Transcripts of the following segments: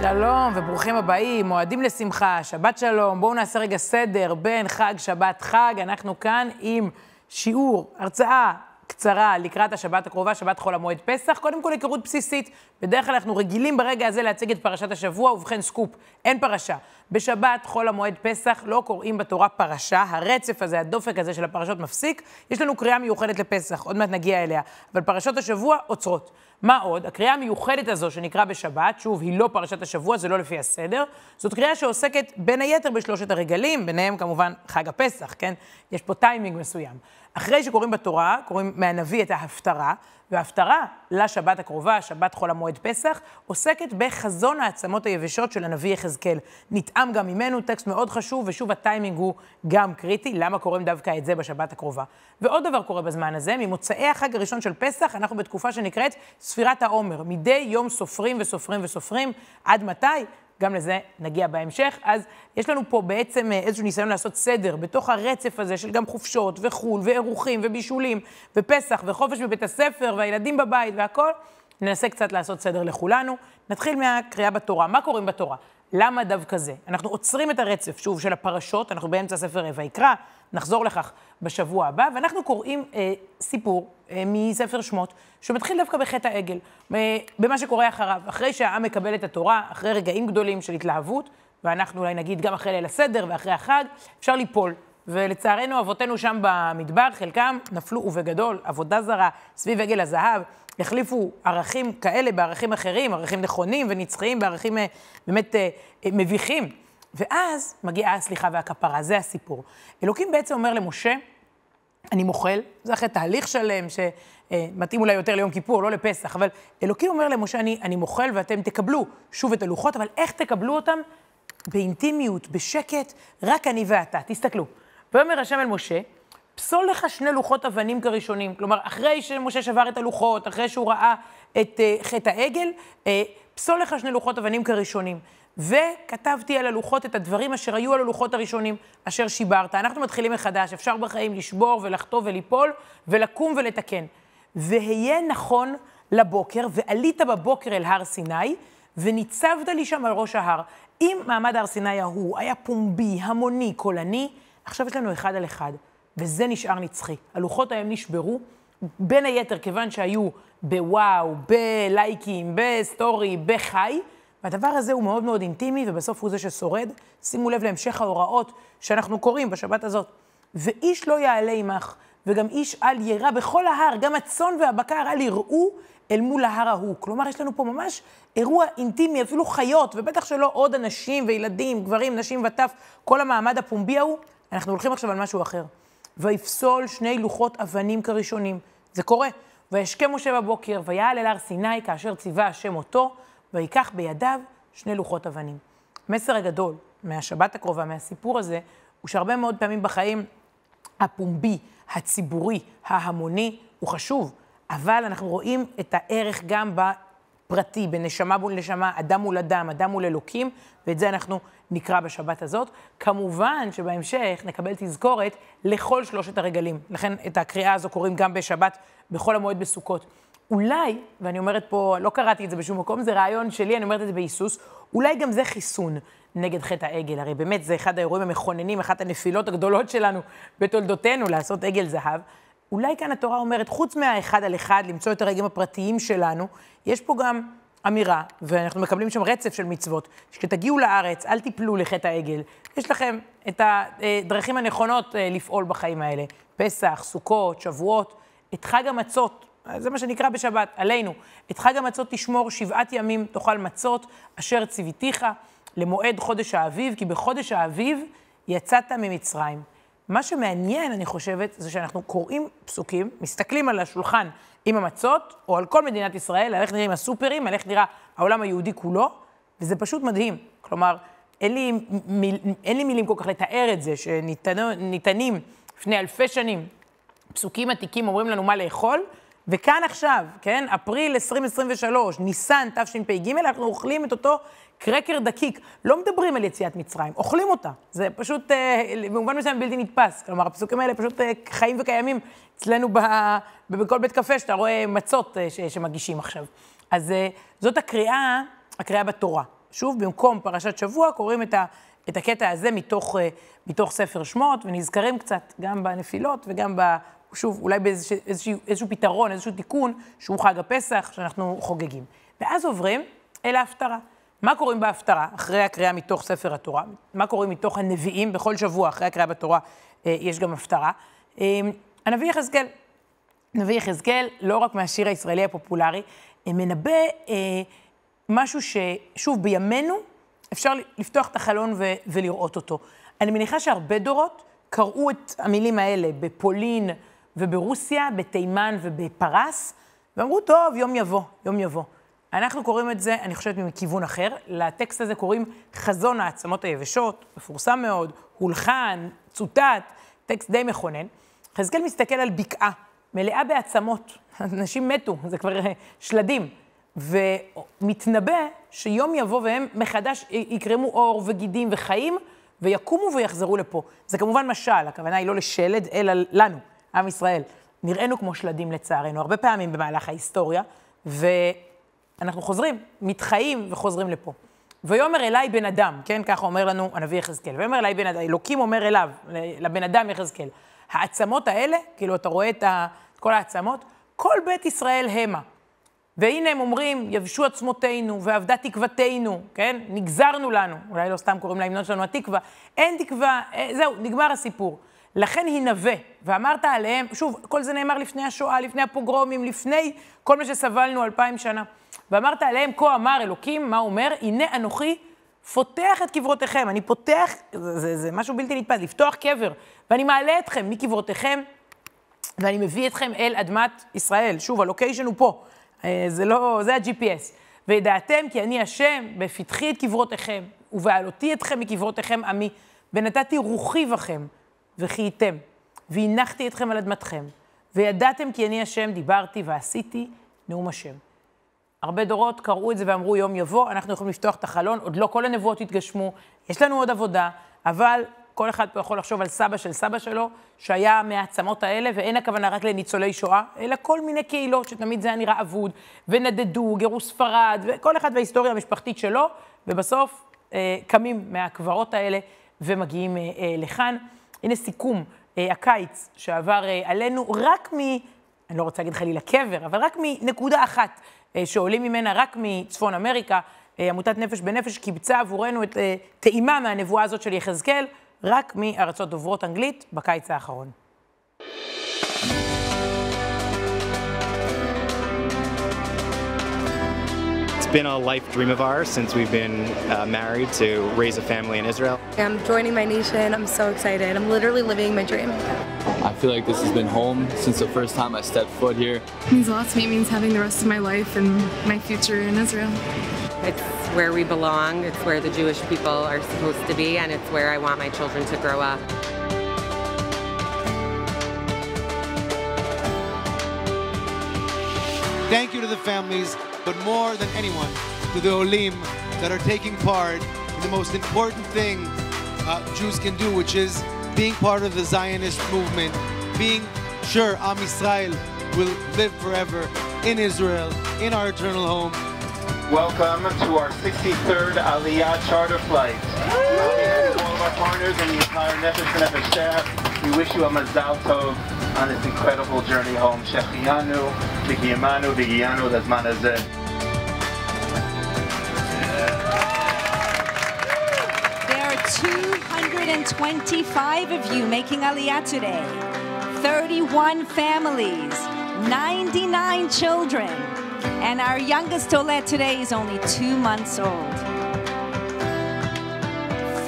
שלום וברוכים הבאים, מועדים לשמחה, שבת שלום. בואו נעשה רגע סדר בין חג, שבת, חג. אנחנו כאן עם שיעור, הרצאה קצרה לקראת השבת הקרובה, שבת חול המועד פסח. קודם כל היכרות בסיסית. בדרך כלל אנחנו רגילים ברגע הזה להציג את פרשת השבוע, ובכן סקופ, אין פרשה. בשבת חול המועד פסח לא קוראים בתורה פרשה, הרצף הזה, הדופק הזה של הפרשות מפסיק. יש לנו קריאה מיוחדת לפסח, עוד מעט נגיע אליה. אבל פרשות השבוע עוצרות. מה עוד? הקריאה המיוחדת הזו שנקרא בשבת, שוב, היא לא פרשת השבוע, זה לא לפי הסדר, זאת קריאה שעוסקת בין היתר בשלושת הרגלים, ביניהם כמובן חג הפסח, כן? יש פה טיימינג מסוים. אחרי שקוראים בתורה, קוראים מהנביא את ההפטרה, וההפטרה לשבת הקרובה, שבת חול המועד פסח, עוסקת בחזון העצמות היבשות של הנביא יחזקאל. נטעם גם ממנו, טקסט מאוד חשוב, ושוב הטיימינג הוא גם קריטי, למה קוראים דווקא את זה בשבת הקרובה. ועוד דבר קורה בזמן הזה, ממוצאי החג הראשון של פסח, אנחנו בתקופה שנקראת ספירת העומר. מדי יום סופרים וסופרים וסופרים, עד מתי? גם לזה נגיע בהמשך. אז יש לנו פה בעצם אה, איזשהו ניסיון לעשות סדר בתוך הרצף הזה של גם חופשות וחו"ל ואירוחים ובישולים ופסח וחופש בבית הספר והילדים בבית והכול. ננסה קצת לעשות סדר לכולנו. נתחיל מהקריאה בתורה. מה קוראים בתורה? למה דווקא זה? אנחנו עוצרים את הרצף, שוב, של הפרשות, אנחנו באמצע ספר ויקרא, נחזור לכך בשבוע הבא, ואנחנו קוראים אה, סיפור אה, מספר שמות, שמתחיל דווקא בחטא העגל, אה, במה שקורה אחריו. אחרי שהעם מקבל את התורה, אחרי רגעים גדולים של התלהבות, ואנחנו אולי נגיד גם אחרי ליל הסדר ואחרי החג, אפשר ליפול. ולצערנו, אבותינו שם במדבר, חלקם נפלו ובגדול, עבודה זרה, סביב עגל הזהב, החליפו ערכים כאלה בערכים אחרים, ערכים נכונים ונצחיים, בערכים אה, באמת אה, אה, מביכים. ואז מגיעה הסליחה והכפרה, זה הסיפור. אלוקים בעצם אומר למשה, אני מוחל, זה אחרי תהליך שלם שמתאים אולי יותר ליום כיפור, לא לפסח, אבל אלוקים אומר למשה, אני, אני מוחל ואתם תקבלו שוב את הלוחות, אבל איך תקבלו אותם? באינטימיות, בשקט, רק אני ואתה. תסתכלו. ויאמר השם אל משה, פסול לך שני לוחות אבנים כראשונים. כלומר, אחרי שמשה שבר את הלוחות, אחרי שהוא ראה את uh, חטא העגל, uh, פסול לך שני לוחות אבנים כראשונים. וכתבתי על הלוחות את הדברים אשר היו על הלוחות הראשונים, אשר שיברת. אנחנו מתחילים מחדש, אפשר בחיים לשבור ולחטוא וליפול, ולקום ולתקן. והיה נכון לבוקר, ועלית בבוקר אל הר סיני, וניצבת לי שם על ראש ההר. אם מעמד הר סיני ההוא היה פומבי, המוני, קולני, עכשיו יש לנו אחד על אחד. וזה נשאר נצחי. הלוחות ההם נשברו, בין היתר כיוון שהיו בוואו, בלייקים, בסטורי, בחי, והדבר הזה הוא מאוד מאוד אינטימי, ובסוף הוא זה ששורד. שימו לב להמשך ההוראות שאנחנו קוראים בשבת הזאת. ואיש לא יעלה עמך, וגם איש אל יירא בכל ההר, גם הצאן והבקר אל יראו אל מול ההר ההוא. כלומר, יש לנו פה ממש אירוע אינטימי, אפילו חיות, ובטח שלא עוד אנשים וילדים, גברים, נשים וטף, כל המעמד הפומבי ההוא. אנחנו הולכים עכשיו על משהו אחר. ויפסול שני לוחות אבנים כראשונים. זה קורה. וישקה משה בבוקר, ויעל אל הר סיני כאשר ציווה השם אותו, ויקח בידיו שני לוחות אבנים. מסר הגדול מהשבת הקרובה, מהסיפור הזה, הוא שהרבה מאוד פעמים בחיים הפומבי, הציבורי, ההמוני, הוא חשוב, אבל אנחנו רואים את הערך גם בפרטי, בנשמה מול נשמה, אדם מול אדם, אדם מול אלוקים, ואת זה אנחנו נקרא בשבת הזאת. כמובן שבהמשך נקבל תזכורת לכל שלושת הרגלים. לכן את הקריאה הזו קוראים גם בשבת, בחול המועד בסוכות. אולי, ואני אומרת פה, לא קראתי את זה בשום מקום, זה רעיון שלי, אני אומרת את זה בהיסוס, אולי גם זה חיסון נגד חטא העגל. הרי באמת זה אחד האירועים המכוננים, אחת הנפילות הגדולות שלנו בתולדותינו, לעשות עגל זהב. אולי כאן התורה אומרת, חוץ מהאחד על אחד, למצוא את הרגעים הפרטיים שלנו, יש פה גם אמירה, ואנחנו מקבלים שם רצף של מצוות, שכשתגיעו לארץ, אל תיפלו לחטא העגל. יש לכם את הדרכים הנכונות אה, לפעול בחיים האלה. פסח, סוכות, שבועות, את חג המצות, זה מה שנקרא בשבת, עלינו. את חג המצות תשמור שבעת ימים, תאכל מצות, אשר ציוויתיך למועד חודש האביב, כי בחודש האביב יצאת ממצרים. מה שמעניין, אני חושבת, זה שאנחנו קוראים פסוקים, מסתכלים על השולחן עם המצות, או על כל מדינת ישראל, על איך נראים הסופרים, על איך נראה העולם היהודי כולו, וזה פשוט מדהים. כלומר, אין לי, מיל, אין לי מילים כל כך לתאר את זה, שניתנים לפני אלפי שנים, פסוקים עתיקים אומרים לנו מה לאכול, וכאן עכשיו, כן, אפריל 2023, ניסן תשפ"ג, אנחנו אוכלים את אותו קרקר דקיק. לא מדברים על יציאת מצרים, אוכלים אותה. זה פשוט, אה, במובן מסוים בלתי נתפס. כלומר, הפסוקים האלה פשוט אה, חיים וקיימים אצלנו ב, בכל בית קפה, שאתה רואה מצות אה, ש, שמגישים עכשיו. אז אה, זאת הקריאה, הקריאה בתורה. שוב, במקום פרשת שבוע, קוראים את, ה, את הקטע הזה מתוך, uh, מתוך ספר שמות, ונזכרים קצת גם בנפילות וגם ב... שוב, אולי באיזשהו פתרון, איזשהו תיקון, שהוא חג הפסח, שאנחנו חוגגים. ואז עוברים אל ההפטרה. מה קוראים בהפטרה, אחרי הקריאה מתוך ספר התורה? מה קוראים מתוך הנביאים? בכל שבוע, אחרי הקריאה בתורה, אה, יש גם הפטרה. אה, הנביא יחזקאל, נביא יחזקאל, לא רק מהשיר הישראלי הפופולרי, מנבא אה, משהו ששוב, בימינו אפשר לפתוח את החלון ו- ולראות אותו. אני מניחה שהרבה דורות קראו את המילים האלה בפולין וברוסיה, בתימן ובפרס, ואמרו, טוב, יום יבוא, יום יבוא. אנחנו קוראים את זה, אני חושבת, מכיוון אחר. לטקסט הזה קוראים חזון העצמות היבשות, מפורסם מאוד, הולחן, צוטט, טקסט די מכונן. חזקאל מסתכל על בקעה מלאה בעצמות, אנשים מתו, זה כבר שלדים. ומתנבא שיום יבוא והם מחדש יקרמו אור וגידים וחיים, ויקומו ויחזרו לפה. זה כמובן משל, הכוונה היא לא לשלד, אלא לנו, עם ישראל. נראינו כמו שלדים לצערנו, הרבה פעמים במהלך ההיסטוריה, ואנחנו חוזרים, מתחיים וחוזרים לפה. ויאמר אליי בן אדם, כן, ככה אומר לנו הנביא יחזקאל, ויאמר אליי בן אדם, אלוקים אומר אליו, לבן אדם יחזקאל, העצמות האלה, כאילו אתה רואה את, כל העצמות, כל בית ישראל המה. והנה הם אומרים, יבשו עצמותינו ואבדה תקוותנו, כן? נגזרנו לנו, אולי לא סתם קוראים להמנון שלנו התקווה, אין תקווה, אה, זהו, נגמר הסיפור. לכן הנבא, ואמרת עליהם, שוב, כל זה נאמר לפני השואה, לפני הפוגרומים, לפני כל מה שסבלנו אלפיים שנה. ואמרת עליהם, כה אמר אלוקים, מה אומר? הנה אנוכי פותח את קברותיכם. אני פותח, זה, זה, זה משהו בלתי נתפס, לפתוח קבר, ואני מעלה אתכם מקברותיכם, ואני מביא אתכם אל אדמת ישראל. שוב, הלוקיישן הוא פה. אה, זה לא, זה ה-GPS. וידעתם כי אני השם, בפתחי את קברותיכם, ובעלותי אתכם מקברותיכם עמי, ונתתי רוחי בכם, וחייתם, והנחתי אתכם על אדמתכם, וידעתם כי אני השם, דיברתי ועשיתי נאום השם. הרבה דורות קראו את זה ואמרו, יום יבוא, אנחנו יכולים לפתוח את החלון, עוד לא כל הנבואות התגשמו, יש לנו עוד עבודה, אבל כל אחד פה יכול לחשוב על סבא של סבא שלו, שהיה מהעצמות האלה, ואין הכוונה רק לניצולי שואה, אלא כל מיני קהילות שתמיד זה היה נראה אבוד, ונדדו, גירוש ספרד, וכל אחד וההיסטוריה המשפחתית שלו, ובסוף אה, קמים מהקברות האלה ומגיעים אה, אה, לכאן. הנה סיכום, אה, הקיץ שעבר אה, עלינו, רק מ... אני לא רוצה להגיד חלילה קבר, אבל רק מנקודה אחת שעולים ממנה, רק מצפון אמריקה. אה, עמותת נפש בנפש קיבצה עבורנו את אה, טעימה מהנבואה הזאת של יחזקאל, רק מארצות דוברות אנגלית בקיץ האחרון. Been a life dream of ours since we've been uh, married to raise a family in Israel. I'm joining my nation. I'm so excited. I'm literally living my dream. I feel like this has been home since the first time I stepped foot here. It means a lot to me. It means having the rest of my life and my future in Israel. It's where we belong, it's where the Jewish people are supposed to be, and it's where I want my children to grow up. Thank you to the families, but more than anyone, to the Olim that are taking part in the most important thing uh, Jews can do, which is being part of the Zionist movement, being sure Am Israel will live forever in Israel, in our eternal home, Welcome to our 63rd Aliyah charter flight. On behalf of all of our partners and the entire Nefesh and Nefesh staff, we wish you a mazal tov on this incredible journey home. Shechiyanu, Vikiyamanu, Vigiyanu, Lazman Azeh. 225 of you making Aliyah today. 31 families, 99 children, and our youngest Olet today is only two months old.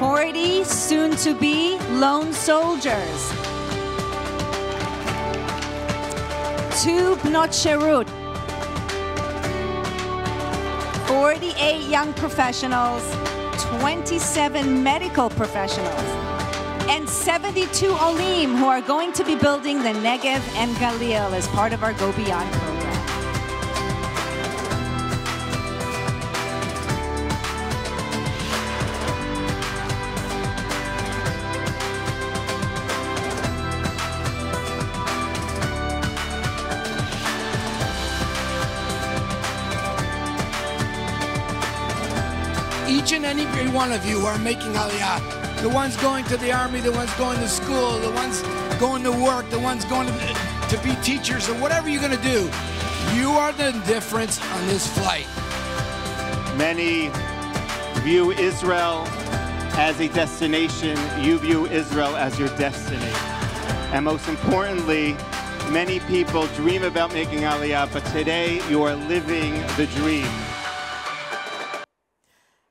40 soon to be lone soldiers. Two Bnot Sherut. 48 young professionals, 27 medical professionals, and 72 Olim who are going to be building the Negev and Galil as part of our Go Beyond program. Each and every one of you are making Aliyah. The ones going to the army, the ones going to school, the ones going to work, the ones going to, to be teachers, or whatever you're going to do. You are the difference on this flight. Many view Israel as a destination, you view Israel as your destiny. And most importantly, many people dream about making Aliyah, but today you are living the dream.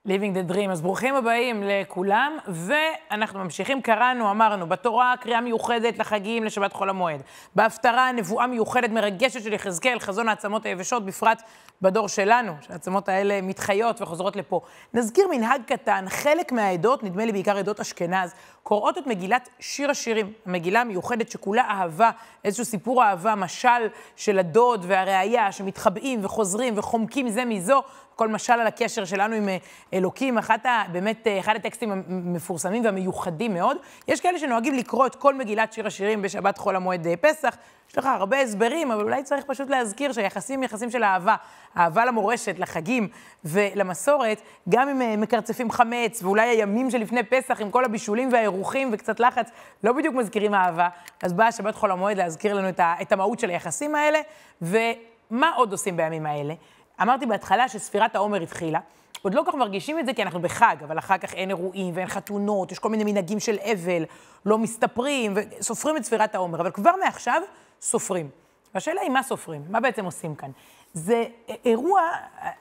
Living the Dream. אז ברוכים הבאים לכולם, ואנחנו ממשיכים. קראנו, אמרנו, בתורה קריאה מיוחדת לחגים, לשבת חול המועד. בהפטרה נבואה מיוחדת מרגשת של יחזקאל, חזון העצמות היבשות, בפרט בדור שלנו, שהעצמות האלה מתחיות וחוזרות לפה. נזכיר מנהג קטן, חלק מהעדות, נדמה לי בעיקר עדות אשכנז, קוראות את מגילת שיר השירים, המגילה המיוחדת שכולה אהבה, איזשהו סיפור אהבה, משל של הדוד והראיה שמתחבאים וחוזרים וחומקים זה מזו. כל משל על הקשר שלנו עם אלוקים, אחת ה, באמת, אחד הטקסטים המפורסמים והמיוחדים מאוד. יש כאלה שנוהגים לקרוא את כל מגילת שיר השירים בשבת חול המועד פסח. יש לך הרבה הסברים, אבל אולי צריך פשוט להזכיר שהיחסים יחסים של אהבה. אהבה למורשת, לחגים ולמסורת, גם אם מקרצפים חמץ, ואולי הימים שלפני פסח עם כל הבישולים והאירוחים וקצת לחץ, לא בדיוק מזכירים אהבה. אז באה שבת חול המועד להזכיר לנו את המהות של היחסים האלה, ומה עוד עושים בימים האלה? אמרתי בהתחלה שספירת העומר התחילה. עוד לא כל כך מרגישים את זה כי אנחנו בחג, אבל אחר כך אין אירועים ואין חתונות, יש כל מיני מנהגים של אבל, לא מסתפרים, וסופרים את ספירת העומר, אבל כבר מעכשיו סופרים. והשאלה היא מה סופרים, מה בעצם עושים כאן. זה אירוע,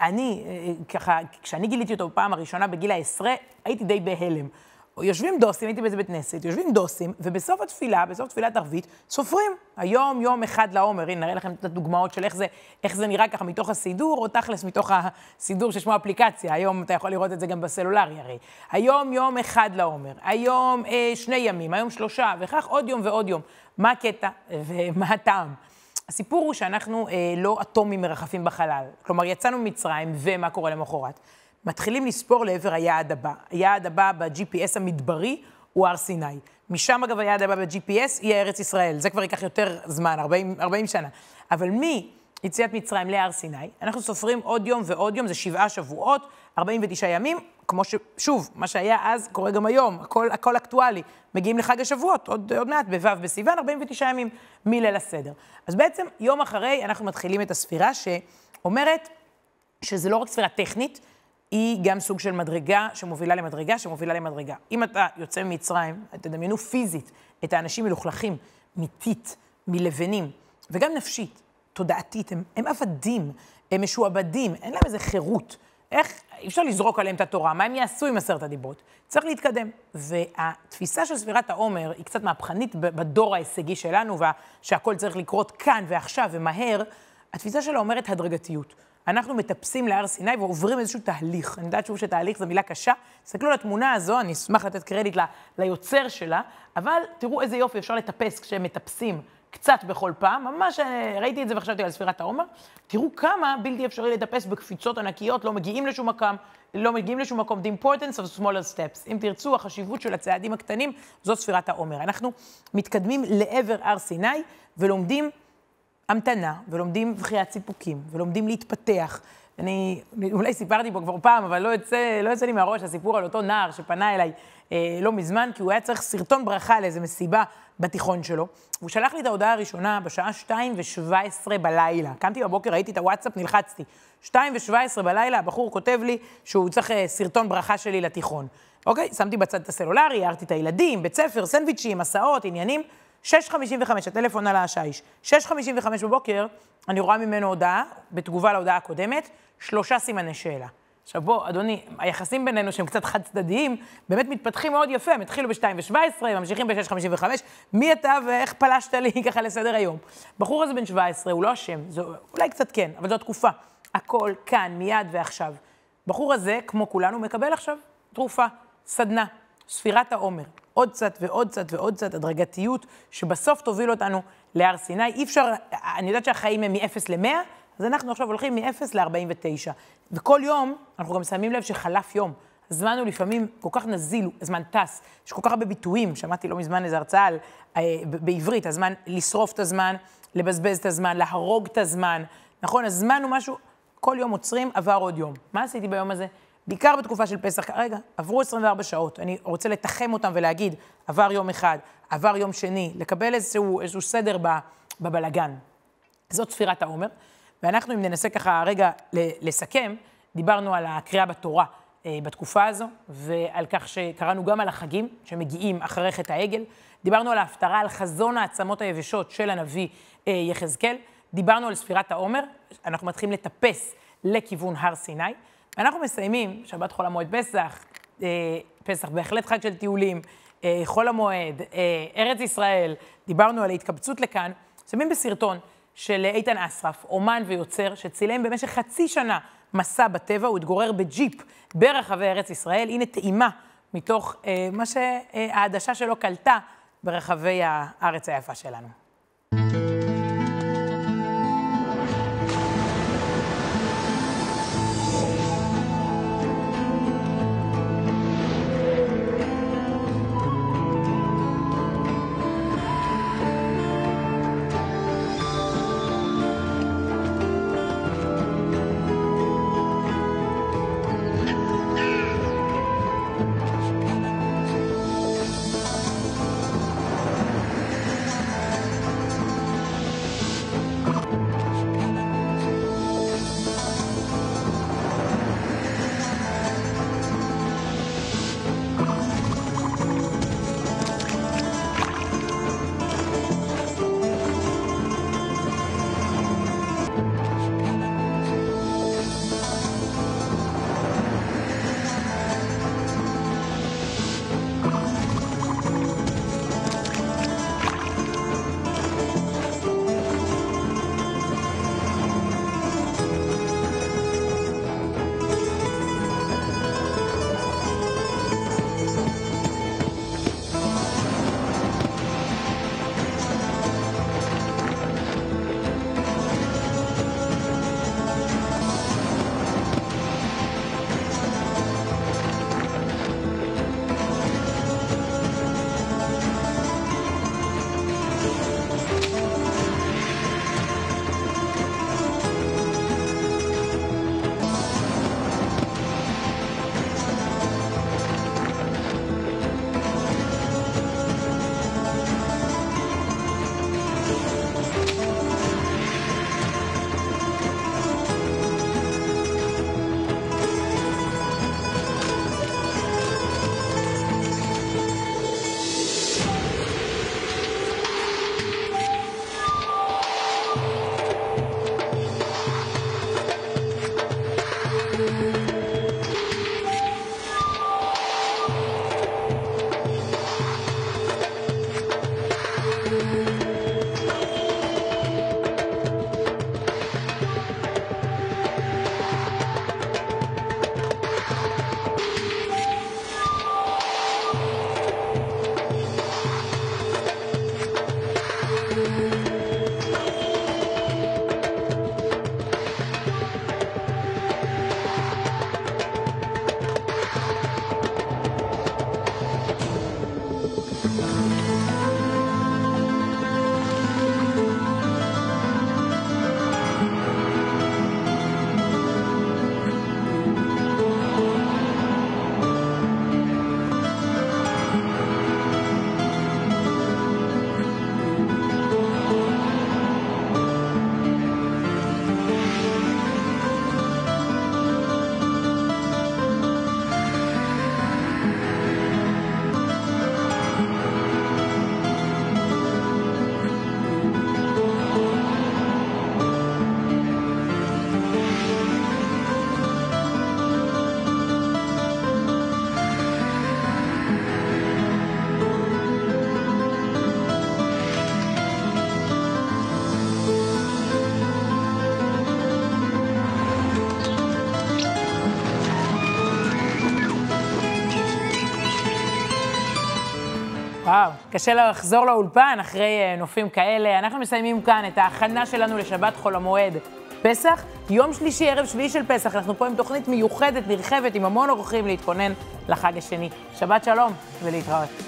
אני, ככה, כשאני גיליתי אותו בפעם הראשונה בגיל העשרה, הייתי די בהלם. יושבים דוסים, הייתי באיזה בית כנסת, יושבים דוסים, ובסוף התפילה, בסוף תפילת ערבית, סופרים. היום יום אחד לעומר, הנה, נראה לכם את הדוגמאות של איך זה, איך זה נראה ככה מתוך הסידור, או תכלס מתוך הסידור ששמו אפליקציה. היום אתה יכול לראות את זה גם בסלולרי הרי. היום יום אחד לעומר, היום אה, שני ימים, היום שלושה, וכך עוד יום ועוד יום. מה הקטע ומה הטעם? הסיפור הוא שאנחנו אה, לא אטומים מרחפים בחלל. כלומר, יצאנו ממצרים, ומה קורה למחרת? מתחילים לספור לעבר היעד הבא. היעד הבא ב-GPS המדברי הוא הר סיני. משם, אגב, היעד הבא ב-GPS יהיה ארץ ישראל. זה כבר ייקח יותר זמן, 40, 40 שנה. אבל מיציאת מצרים להר סיני, אנחנו סופרים עוד יום ועוד יום, זה שבעה שבועות, 49 ימים, כמו ששוב, מה שהיה אז קורה גם היום, הכל, הכל אקטואלי. מגיעים לחג השבועות, עוד, עוד מעט, בו' בסיוון, 49 ימים מליל הסדר. אז בעצם, יום אחרי אנחנו מתחילים את הספירה שאומרת שזה לא רק ספירה טכנית, היא גם סוג של מדרגה שמובילה למדרגה, שמובילה למדרגה. אם אתה יוצא ממצרים, תדמיינו פיזית את האנשים מלוכלכים, מטיט, מלבנים, וגם נפשית, תודעתית, הם, הם עבדים, הם משועבדים, אין להם איזה חירות. איך, אי אפשר לזרוק עליהם את התורה, מה הם יעשו עם עשרת הדיברות? צריך להתקדם. והתפיסה של ספירת העומר היא קצת מהפכנית בדור ההישגי שלנו, שהכל צריך לקרות כאן ועכשיו ומהר. התפיסה שלה אומרת הדרגתיות. אנחנו מטפסים להר סיני ועוברים איזשהו תהליך. אני יודעת שוב שתהליך זו מילה קשה. תסתכלו על התמונה הזו, אני אשמח לתת קרדיט ל, ליוצר שלה, אבל תראו איזה יופי אפשר לטפס כשהם מטפסים קצת בכל פעם. ממש ראיתי את זה וחשבתי על ספירת העומר. תראו כמה בלתי אפשרי לטפס בקפיצות ענקיות, לא מגיעים לשום מקום, לא מגיעים לשום מקום. The importance of smaller steps. אם תרצו, החשיבות של הצעדים הקטנים, זו ספירת העומר. אנחנו מתקדמים לעבר הר סיני ולומדים המתנה, ולומדים בחיית סיפוקים, ולומדים להתפתח. אני אולי סיפרתי פה כבר פעם, אבל לא יוצא, לא יוצא לי מהראש הסיפור על אותו נער שפנה אליי אה, לא מזמן, כי הוא היה צריך סרטון ברכה לאיזה מסיבה בתיכון שלו. הוא שלח לי את ההודעה הראשונה בשעה 2 ו-17 בלילה. קמתי בבוקר, ראיתי את הוואטסאפ, נלחצתי. 2 ו-17 בלילה, הבחור כותב לי שהוא צריך אה, סרטון ברכה שלי לתיכון. אוקיי, שמתי בצד את הסלולרי, הערתי את הילדים, בית ספר, סנדוויצ'ים, הסעות, עניינים. 6.55, הטלפון על השיש. 6.55 בבוקר, אני רואה ממנו הודעה, בתגובה להודעה הקודמת, שלושה סימני שאלה. עכשיו בוא, אדוני, היחסים בינינו שהם קצת חד צדדיים, באמת מתפתחים מאוד יפה, הם התחילו ב-2 ו-17, ממשיכים ב-6.55, מי אתה ואיך פלשת לי ככה לסדר היום? בחור הזה בן 17, הוא לא אשם, אולי קצת כן, אבל זו התקופה. הכל כאן, מיד ועכשיו. בחור הזה, כמו כולנו, מקבל עכשיו תרופה, סדנה, ספירת העומר. עוד קצת ועוד קצת ועוד קצת הדרגתיות, שבסוף תוביל אותנו להר סיני. אי אפשר, אני יודעת שהחיים הם מ-0 ל-100, אז אנחנו עכשיו הולכים מ-0 ל-49. וכל יום, אנחנו גם שמים לב שחלף יום. הזמן הוא לפעמים כל כך נזיל, הזמן טס, יש כל כך הרבה ביטויים, שמעתי לא מזמן איזו הרצאה על, אה, בעברית, הזמן לשרוף את הזמן, לבזבז את הזמן, להרוג את הזמן, נכון? הזמן הוא משהו, כל יום עוצרים, עבר עוד יום. מה עשיתי ביום הזה? בעיקר בתקופה של פסח, רגע, עברו 24 שעות, אני רוצה לתחם אותם ולהגיד, עבר יום אחד, עבר יום שני, לקבל איזשהו, איזשהו סדר בבלגן. זאת ספירת העומר, ואנחנו, אם ננסה ככה רגע לסכם, דיברנו על הקריאה בתורה אה, בתקופה הזו, ועל כך שקראנו גם על החגים שמגיעים אחרי חטא העגל. דיברנו על ההפטרה, על חזון העצמות היבשות של הנביא אה, יחזקאל. דיברנו על ספירת העומר, אנחנו מתחילים לטפס לכיוון הר סיני. ואנחנו מסיימים, שבת חול המועד פסח, אה, פסח בהחלט חג של טיולים, אה, חול המועד, אה, ארץ ישראל, דיברנו על ההתקבצות לכאן, שמים בסרטון של איתן אסרף, אומן ויוצר, שצילם במשך חצי שנה מסע בטבע, הוא התגורר בג'יפ ברחבי ארץ ישראל. הנה טעימה מתוך אה, מה שהעדשה שלו קלטה ברחבי הארץ היפה שלנו. וואו, קשה לחזור לאולפן אחרי אה, נופים כאלה. אנחנו מסיימים כאן את ההכנה שלנו לשבת חול המועד פסח. יום שלישי, ערב שביעי של פסח, אנחנו פה עם תוכנית מיוחדת, נרחבת, עם המון אורחים להתכונן לחג השני. שבת שלום ולהתראות.